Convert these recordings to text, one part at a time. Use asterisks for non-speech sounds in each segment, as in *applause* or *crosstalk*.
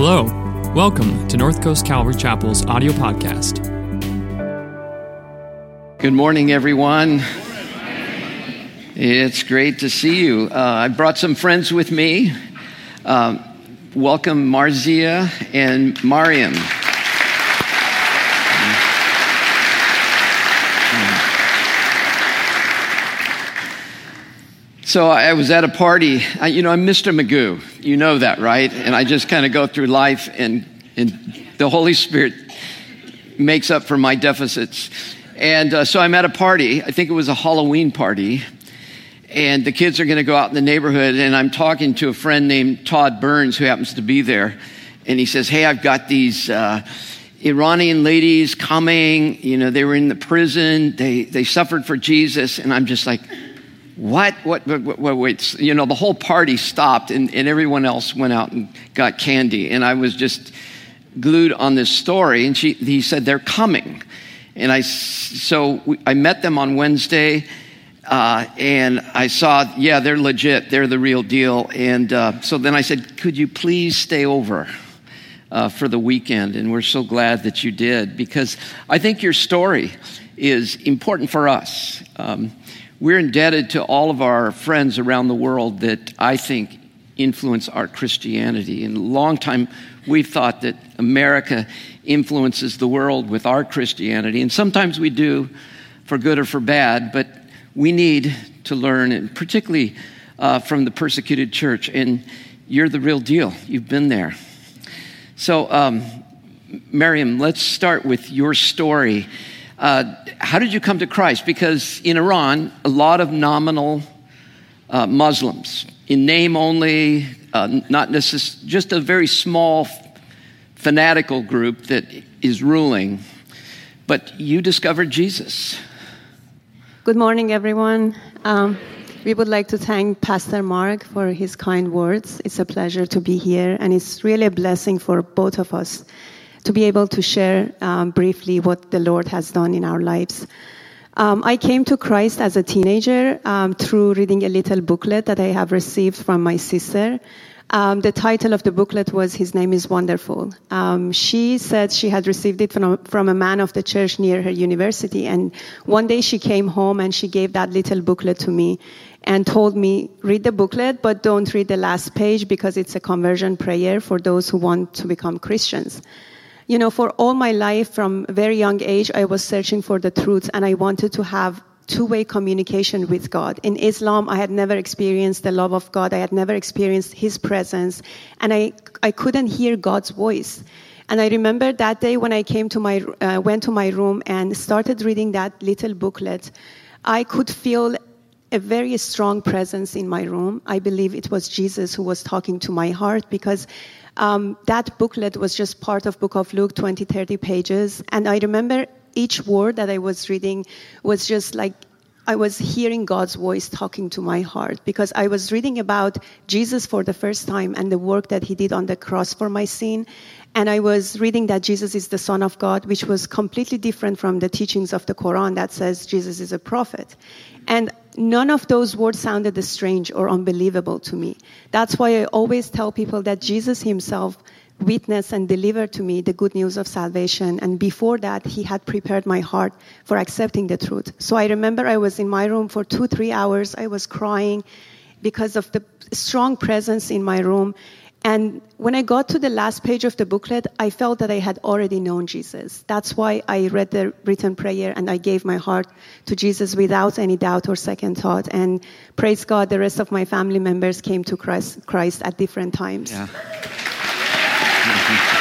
Hello. Welcome to North Coast Calvary Chapel's audio podcast. Good morning, everyone. It's great to see you. Uh, I brought some friends with me. Um, welcome, Marzia and Mariam. So I was at a party. I, you know, I'm Mr. Magoo. You know that, right? And I just kind of go through life, and, and the Holy Spirit makes up for my deficits. And uh, so I'm at a party. I think it was a Halloween party. And the kids are going to go out in the neighborhood. And I'm talking to a friend named Todd Burns, who happens to be there. And he says, Hey, I've got these. Uh, Iranian ladies coming, you know, they were in the prison, they, they suffered for Jesus, and I'm just like, what? What? what, what wait, you know, the whole party stopped and, and everyone else went out and got candy. And I was just glued on this story. And she, he said, they're coming. And I, so we, I met them on Wednesday. Uh, and I saw, yeah, they're legit. They're the real deal. And uh, so then I said, could you please stay over uh, for the weekend? And we're so glad that you did because I think your story is important for us. Um, we're indebted to all of our friends around the world that I think influence our Christianity. And a long time, we've thought that America influences the world with our Christianity. And sometimes we do for good or for bad, but we need to learn, and particularly uh, from the persecuted church. And you're the real deal. You've been there. So, um, Miriam, let's start with your story. Uh, how did you come to Christ? Because in Iran, a lot of nominal uh, Muslims, in name only, uh, not necessarily, just a very small fanatical group that is ruling. But you discovered Jesus. Good morning, everyone. Um, we would like to thank Pastor Mark for his kind words. It's a pleasure to be here, and it's really a blessing for both of us to be able to share um, briefly what the Lord has done in our lives. Um, I came to Christ as a teenager um, through reading a little booklet that I have received from my sister. Um, the title of the booklet was His Name is Wonderful. Um, she said she had received it from, from a man of the church near her university. And one day she came home and she gave that little booklet to me and told me, read the booklet, but don't read the last page because it's a conversion prayer for those who want to become Christians you know, for all my life, from very young age, I was searching for the truth and I wanted to have two-way communication with God. In Islam, I had never experienced the love of God. I had never experienced His presence, and I I couldn't hear God's voice. And I remember that day when I came to my uh, went to my room and started reading that little booklet. I could feel a very strong presence in my room. I believe it was Jesus who was talking to my heart because um, that booklet was just part of Book of Luke, 20, 30 pages. And I remember each word that I was reading was just like I was hearing God's voice talking to my heart because I was reading about Jesus for the first time and the work that he did on the cross for my sin. And I was reading that Jesus is the Son of God, which was completely different from the teachings of the Quran that says Jesus is a prophet. And none of those words sounded strange or unbelievable to me. That's why I always tell people that Jesus himself witnessed and delivered to me the good news of salvation. And before that, he had prepared my heart for accepting the truth. So I remember I was in my room for two, three hours. I was crying because of the strong presence in my room. And when I got to the last page of the booklet, I felt that I had already known Jesus. That's why I read the written prayer and I gave my heart to Jesus without any doubt or second thought. And praise God, the rest of my family members came to Christ, Christ at different times. Yeah. *laughs*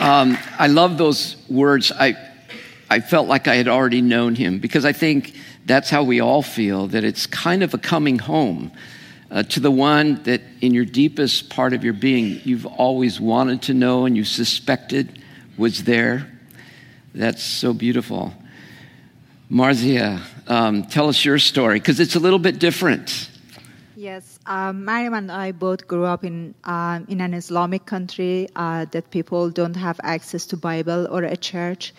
Um, I love those words. I, I felt like I had already known him because I think that's how we all feel that it's kind of a coming home uh, to the one that in your deepest part of your being you've always wanted to know and you suspected was there. That's so beautiful. Marzia, um, tell us your story because it's a little bit different. Yes, um, Mariam and I both grew up in um, in an Islamic country uh, that people don't have access to Bible or a church.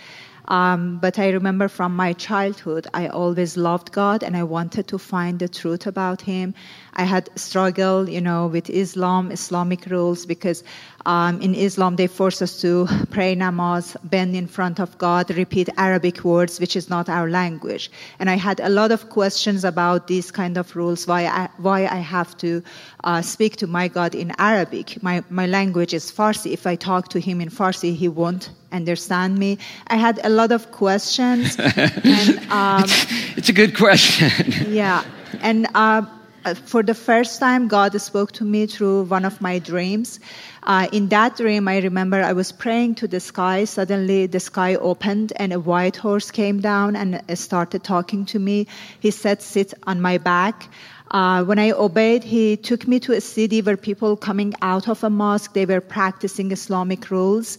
Um, but I remember from my childhood, I always loved God and I wanted to find the truth about Him. I had struggled, you know, with Islam, Islamic rules, because um, in Islam they force us to pray namaz, bend in front of God, repeat Arabic words, which is not our language. And I had a lot of questions about these kind of rules, why I, why I have to uh, speak to my God in Arabic. My, my language is Farsi. If I talk to him in Farsi, he won't understand me. I had a lot of questions. *laughs* and, um, it's, it's, a good question. yeah. And uh, uh, for the first time, God spoke to me through one of my dreams. Uh, in that dream, I remember I was praying to the sky. Suddenly, the sky opened and a white horse came down and started talking to me. He said, Sit on my back. Uh, when I obeyed, he took me to a city where people coming out of a mosque, they were practicing Islamic rules.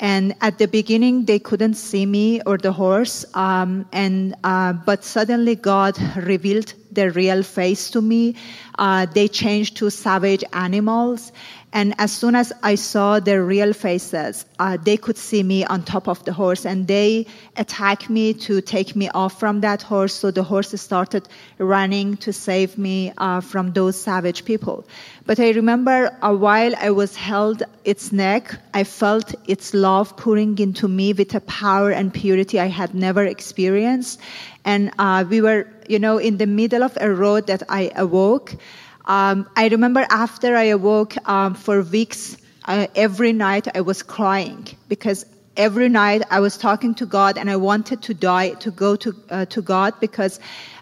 And at the beginning, they couldn't see me or the horse. Um, and uh, but suddenly, God revealed their real face to me. Uh, they changed to savage animals. And as soon as I saw their real faces, uh, they could see me on top of the horse and they attacked me to take me off from that horse. So the horse started running to save me uh, from those savage people. But I remember a while I was held its neck, I felt its love pouring into me with a power and purity I had never experienced. And uh, we were, you know, in the middle of a road that I awoke. Um, I remember after I awoke um, for weeks, uh, every night I was crying because every night I was talking to God and I wanted to die to go to uh, to God because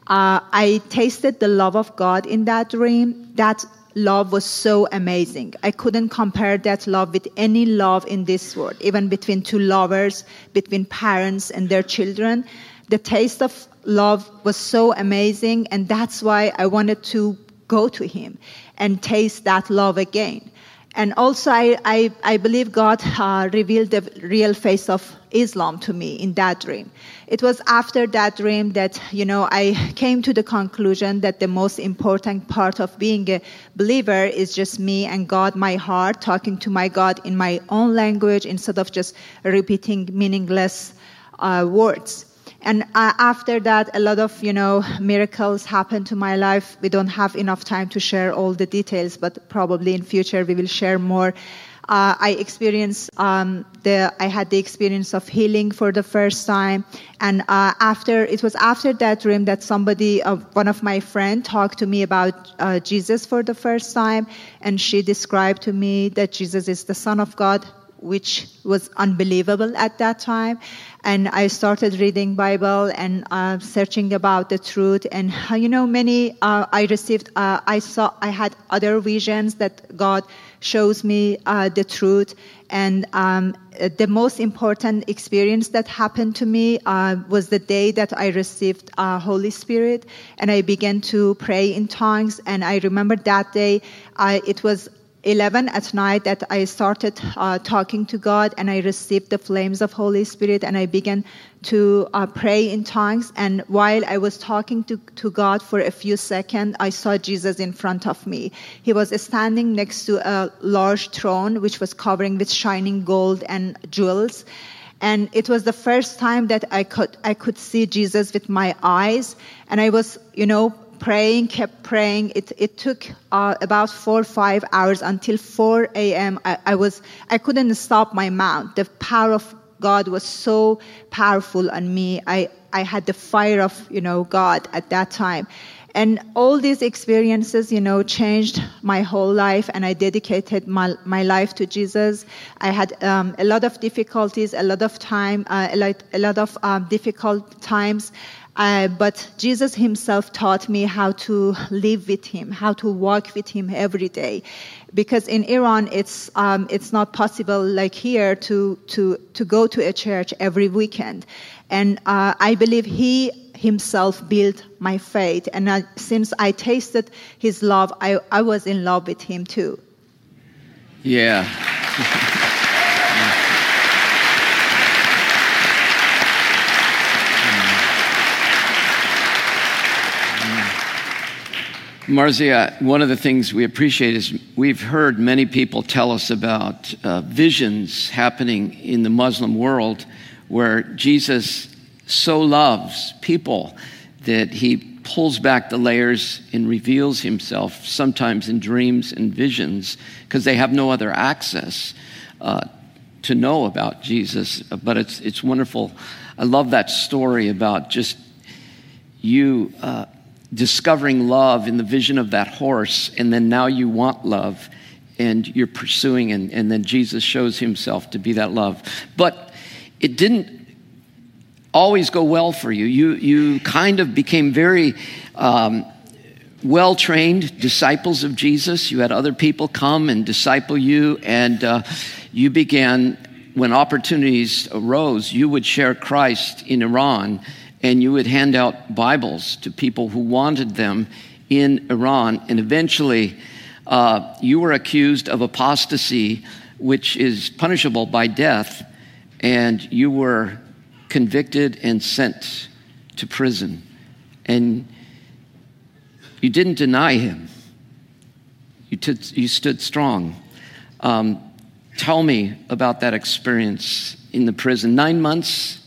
uh, I tasted the love of God in that dream. That love was so amazing. I couldn't compare that love with any love in this world, even between two lovers, between parents and their children. The taste of love was so amazing, and that's why I wanted to go to him and taste that love again. And also, I, I, I believe God uh, revealed the real face of Islam to me in that dream. It was after that dream that, you know, I came to the conclusion that the most important part of being a believer is just me and God, my heart, talking to my God in my own language instead of just repeating meaningless uh, words. And uh, after that, a lot of, you know, miracles happened to my life. We don't have enough time to share all the details, but probably in future we will share more. Uh, I experienced um, the I had the experience of healing for the first time, and uh, after it was after that dream that somebody, uh, one of my friend, talked to me about uh, Jesus for the first time, and she described to me that Jesus is the Son of God, which was unbelievable at that time. And i started reading bible and uh, searching about the truth. And uh, you know many uh, i received uh, i saw i had other visions that god shows me uh, the truth. And um, the most important experience that happened to me uh, was the day that i received holy spirit. And i began to pray in tongues. And i remember that day it was 11 at night that I started uh, talking to God and I received the flames of Holy Spirit and I began to uh, pray in tongues. And while I was talking to, to God for a few seconds, I saw Jesus in front of me. He was standing next to a large throne which was covering with shining gold and jewels. And it was the first time that I could, I could see Jesus with my eyes. And I was, you know, praying, kept praying. It, it took uh, about four or five hours until 4 a.m. I, I, was, I couldn't stop my mouth. The power of God was so powerful on me. I, I had the fire of, you know, God at that time. And all these experiences, you know, changed my whole life, and I dedicated my, my life to Jesus. I had um, a lot of difficulties, a lot of time, uh, a, lot, a lot of um, difficult times. Uh, but Jesus himself taught me how to live with him, how to walk with him every day. Because in Iran, it's, um, it's not possible like here to, to, to go to a church every weekend. And uh, I believe he himself built my faith. And uh, since I tasted his love, I, I was in love with him too. Yeah. *laughs* Marzia, one of the things we appreciate is we've heard many people tell us about uh, visions happening in the Muslim world where Jesus so loves people that he pulls back the layers and reveals himself sometimes in dreams and visions because they have no other access uh, to know about Jesus. But it's, it's wonderful. I love that story about just you uh, discovering love in the vision of that horse, and then now you want love and you're pursuing, and, and then Jesus shows himself to be that love. But it didn't always go well for you. You, you kind of became very um, well trained disciples of Jesus. You had other people come and disciple you, and uh, you began, when opportunities arose, you would share Christ in Iran and you would hand out Bibles to people who wanted them in Iran. And eventually, uh, you were accused of apostasy, which is punishable by death, and you were convicted and sent to prison. And you didn't deny him, you, t- you stood strong. Um, tell me about that experience in the prison. Nine months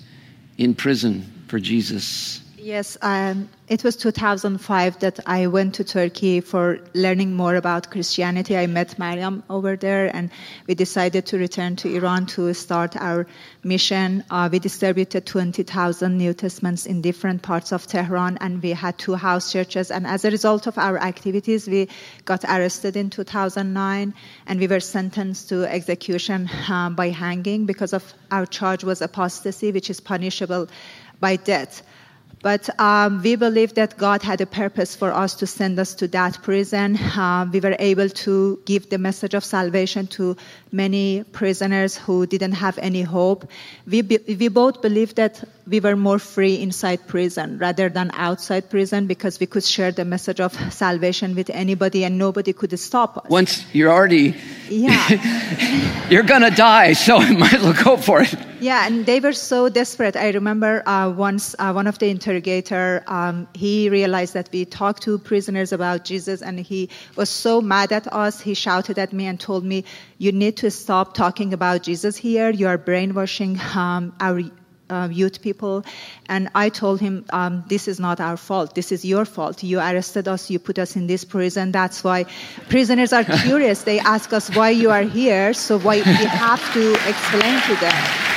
in prison for Jesus. Yes, um, it was 2005 that I went to Turkey for learning more about Christianity. I met Mariam over there, and we decided to return to Iran to start our mission. Uh, we distributed 20,000 New Testaments in different parts of Tehran, and we had two house churches. And as a result of our activities, we got arrested in 2009, and we were sentenced to execution uh, by hanging because of our charge was apostasy, which is punishable by death. But um, we believe that God had a purpose for us to send us to that prison. Uh, we were able to give the message of salvation to many prisoners who didn't have any hope. We, be, we both believe that we were more free inside prison rather than outside prison because we could share the message of salvation with anybody and nobody could stop us. Once you're already, yeah, *laughs* you're gonna die, so I might as well go for it. Yeah, and they were so desperate. I remember uh, once uh, one of the interrogator, um, he realized that we talked to prisoners about Jesus, and he was so mad at us. He shouted at me and told me, "You need to stop talking about Jesus here. You are brainwashing um, our." Uh, youth people, and I told him, um, "This is not our fault. This is your fault. You arrested us. You put us in this prison. That's why prisoners are *laughs* curious. They ask us why you are here. So why we have to explain to them."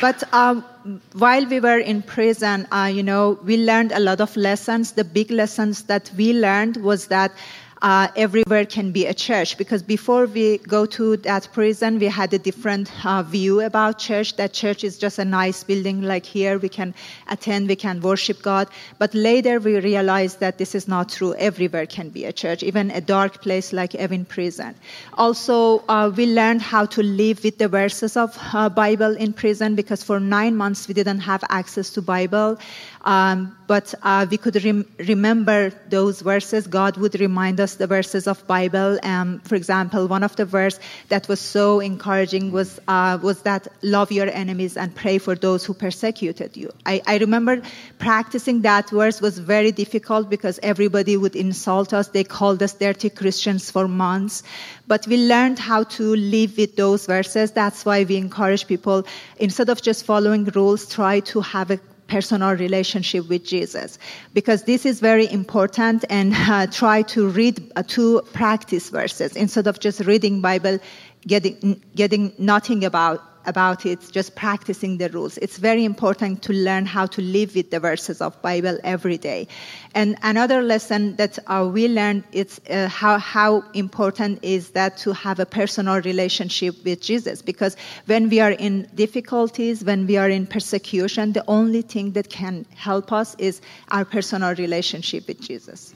But um, while we were in prison, uh, you know, we learned a lot of lessons. The big lessons that we learned was that uh, everywhere can be a church. Because before we go to that prison we had a different uh, view about church. That church is just a nice building like here. We can attend we can worship god. But later we realized that this is not true. Everywhere can be a church even a dark place like evin prison. Also uh, we learned how to live with the verses of uh, bible in prison because for nine months we didn't have access to bible. Um, but uh, we could rem- remember those verses. God would remind us the verses of Bible. Um, for example, one of the verse that was so encouraging was uh, was that love your enemies and pray for those who persecuted you. I, I remember practicing that verse was very difficult because everybody would insult us. They called us dirty Christians for months. But we learned how to live with those verses. That's why we encourage people instead of just following rules, try to have a personal relationship with Jesus because this is very important and uh, try to read uh, two practice verses. Instead of just reading Bible getting getting nothing about about it, just practicing the rules. It's very important to learn how to live with the verses of Bible every day. And another lesson that uh, we learned is uh, how, how important is that to have a personal relationship with Jesus. Because when we are in difficulties, when we are in persecution, the only thing that can help us is our personal relationship with Jesus.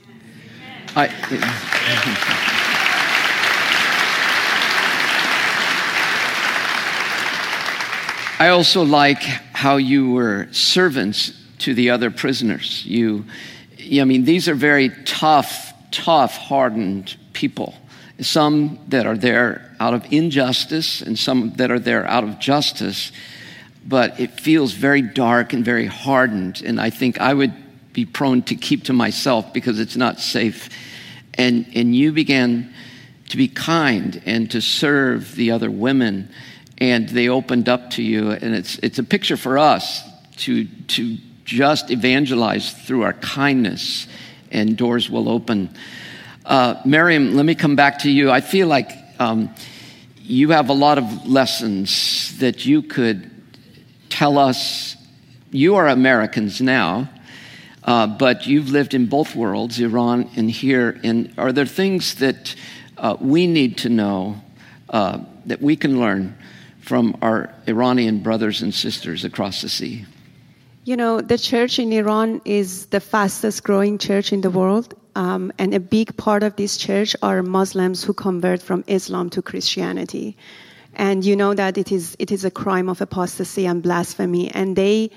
I, I also like how you were servants to the other prisoners. You, I mean, these are very tough, tough, hardened people. Some that are there out of injustice and some that are there out of justice. But it feels very dark and very hardened. And I think I would be prone to keep to myself because it's not safe. And, and you began to be kind and to serve the other women and they opened up to you. And it's, it's a picture for us to, to just evangelize through our kindness, and doors will open. Uh, Miriam, let me come back to you. I feel like um, you have a lot of lessons that you could tell us. You are Americans now, uh, but you've lived in both worlds, Iran and here. And are there things that uh, we need to know uh, that we can learn from our Iranian brothers and sisters across the sea? You know, the church in Iran is the fastest growing church in the world. Um, and a big part of this church are Muslims who convert from Islam to Christianity. And you know that it is, it is a crime of apostasy and blasphemy. And they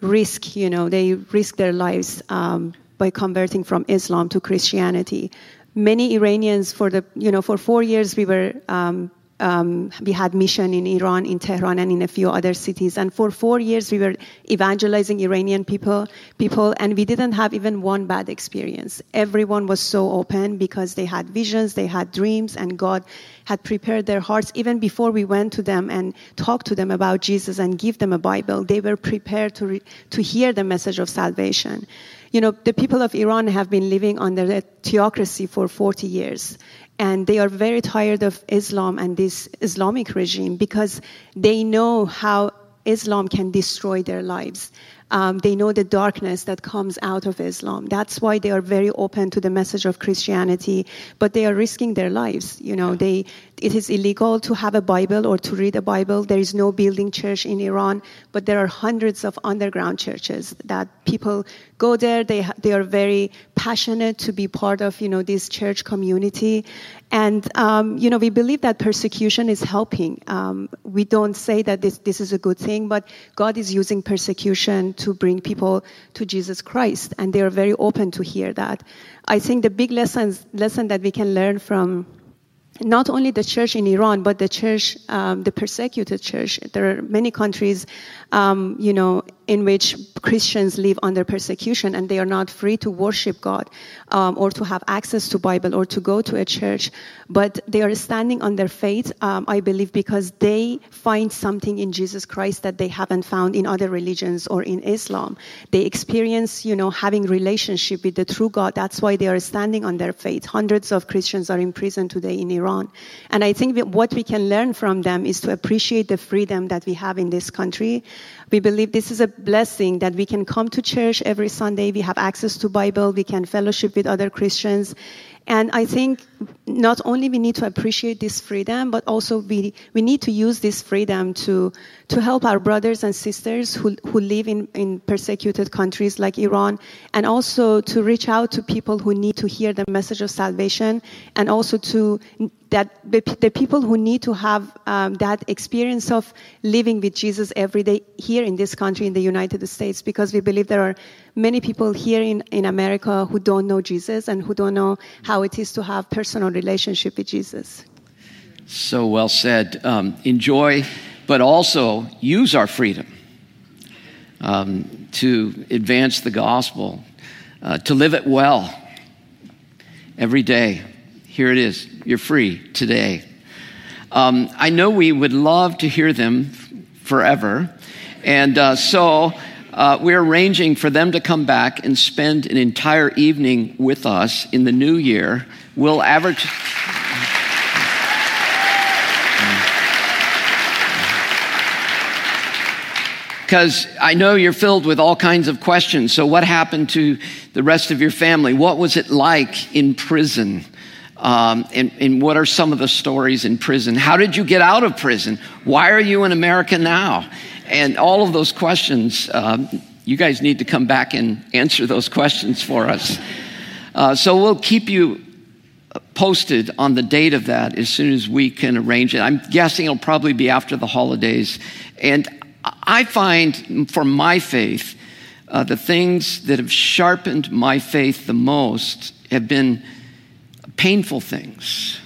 risk, you know, they risk their lives um, by converting from Islam to Christianity. Many Iranians, for the, you know, for four years we were um, um, we had mission in Iran, in Tehran, and in a few other cities. And for four years, we were evangelizing Iranian people, people, and we didn't have even one bad experience. Everyone was so open because they had visions, they had dreams, and God had prepared their hearts even before we went to them and talked to them about Jesus and give them a Bible. They were prepared to re- to hear the message of salvation. You know, the people of Iran have been living under a theocracy for 40 years and they are very tired of Islam and this Islamic regime because they know how Islam can destroy their lives. Um, they know the darkness that comes out of Islam. That's why they are very open to the message of Christianity, but they are risking their lives. You know, they it is illegal to have a Bible or to read a Bible. There is no building church in Iran, but there are hundreds of underground churches that people go there. They they are very passionate to be part of you know this church community, and um, you know we believe that persecution is helping. Um, we don't say that this this is a good thing, but God is using persecution to bring people to Jesus Christ, and they are very open to hear that. I think the big lessons lesson that we can learn from not only the church in Iran, but the church, um, the persecuted church. There are many countries, um, you know, in which Christians live under persecution and they are not free to worship God um, or to have access to Bible or to go to a church, but they are standing on their faith, um, I believe, because they find something in Jesus Christ that they haven't found in other religions or in Islam. They experience, you know, having relationship with the true God. That's why they are standing on their faith. Hundreds of Christians are in prison today in Iran, and I think what we can learn from them is to appreciate the freedom that we have in this country we believe this is a blessing that we can come to church every Sunday. We have access to Bible. We can fellowship with other Christians. And I think not only we need to appreciate this freedom, but also we, we need to use this freedom to, to help our brothers and sisters who, who live in, in persecuted countries like Iran, and also to reach out to people who need to hear the message of salvation, and also to that the, the people who need to have um, that experience of living with Jesus every day here in this country, in the United States, because we believe there are many people here in, in America who don't know Jesus and who don't know how it is to have personal relationship with Jesus. So well said. Um, enjoy, but also use our freedom um, to advance the gospel, uh, to live it well every day. Here it is. You're free today. Um, I know we would love to hear them forever. And uh, so uh, we're arranging for them to come back and spend an entire evening with us in the new year. We'll average. Because I know you're filled with all kinds of questions. So, what happened to the rest of your family? What was it like in prison? Um, and, and, what are some of the stories in prison? How did you get out of prison? Why are you in America now? And all of those questions, um, you guys need to come back and answer those questions for us. Uh, so we'll keep you posted on the date of that as soon as we can arrange it. I'm guessing it'll probably be after the holidays. And I find for my faith, uh, the things that have sharpened my faith the most have been painful things.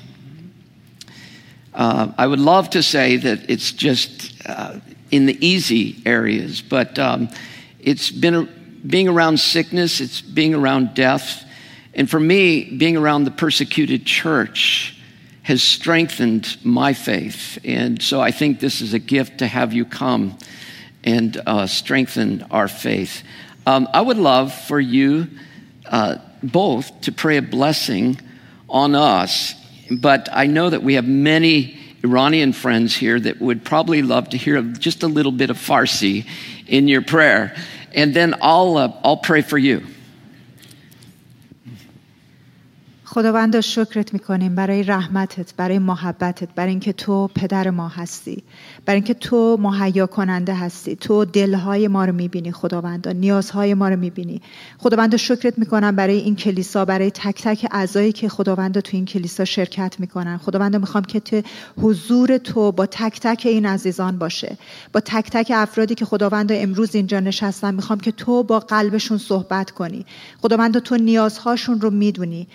Uh, I would love to say that it's just uh, in the easy areas, but um, it's been a, being around sickness, it's being around death. And for me, being around the persecuted church has strengthened my faith. And so I think this is a gift to have you come and uh, strengthen our faith. Um, I would love for you uh, both to pray a blessing on us, but I know that we have many Iranian friends here that would probably love to hear just a little bit of Farsi in your prayer. And then I'll, uh, I'll pray for you. خداوند شکرت می‌کنیم برای رحمتت برای محبتت برای اینکه تو پدر ما هستی برای اینکه تو مهیا کننده هستی. تو دلهای ما رو می‌بینی خداوند نیازهای ما رو می‌بینی. خداوند شکرت می‌کنم برای این کلیسا برای تک تک اعضایی که خداوند تو این کلیسا شرکت می‌کنن. خداوند می‌خوام که تو حضور تو با تک تک این عزیزان باشه. با تک تک افرادی که خداوند امروز اینجا نشستن می‌خوام که تو با قلبشون صحبت کنی. خداوند تو نیازهاشون رو می‌دونی.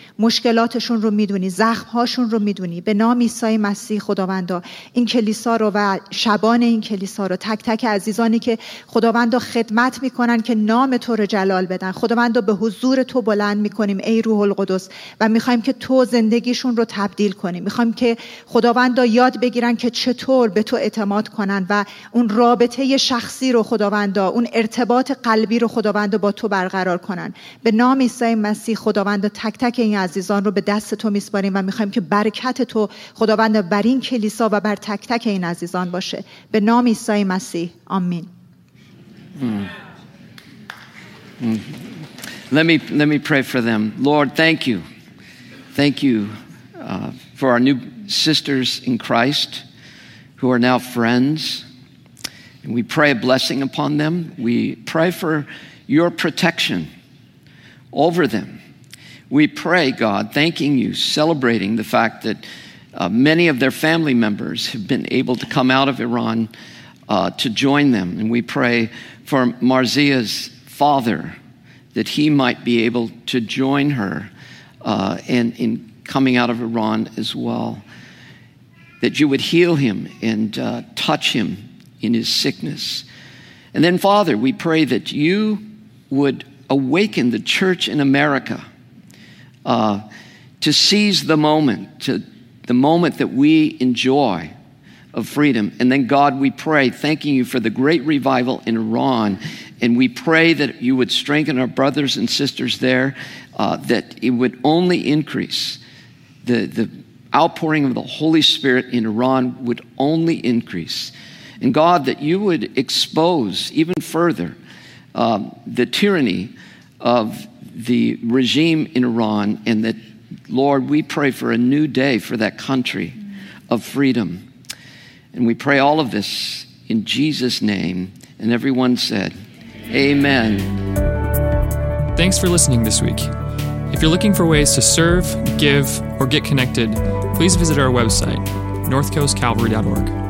مشکلاتشون رو می‌دونی زخمهاشون رو می‌دونی. به نام عیسی مسیح خداوندا این کلیسا رو و شبان این کلیسا رو تک تک عزیزانی که خداوندا خدمت می‌کنن که نام تو رو جلال بدن. خداوندا به حضور تو بلند می‌کنیم ای روح القدس. و می‌خوایم که تو زندگیشون رو تبدیل کنیم می‌خوایم که خداوندا یاد بگیرن که چطور به تو اعتماد کنن و اون رابطه شخصی رو خداوندا اون ارتباط قلبی رو خداوندا با تو برقرار کنن. به نام عیسی مسیح خداوندا تک تک این عزیزان رو به دست تو میسپاریم و میخوایم که برکت تو خداوند بر این کلیسا و بر تک تک این عزیزان باشه به نام عیسی مسیح آمین Let me, let me pray for them. Lord, thank you. Thank you uh, for our new sisters in Christ who are now friends. And we pray a blessing upon them. We pray for your protection over them. We pray, God, thanking you, celebrating the fact that uh, many of their family members have been able to come out of Iran uh, to join them. And we pray for Marzia's father that he might be able to join her uh, in, in coming out of Iran as well. That you would heal him and uh, touch him in his sickness. And then, Father, we pray that you would awaken the church in America uh, to seize the moment, to the moment that we enjoy of freedom. And then, God, we pray, thanking you for the great revival in Iran. And we pray that you would strengthen our brothers and sisters there, uh, that it would only increase. The, the outpouring of the Holy Spirit in Iran would only increase. And God, that you would expose even further um, the tyranny of the regime in Iran, and that, Lord, we pray for a new day for that country of freedom. And we pray all of this in Jesus' name. And everyone said, Amen. Thanks for listening this week. If you're looking for ways to serve, give, or get connected, please visit our website, northcoastcalvary.org.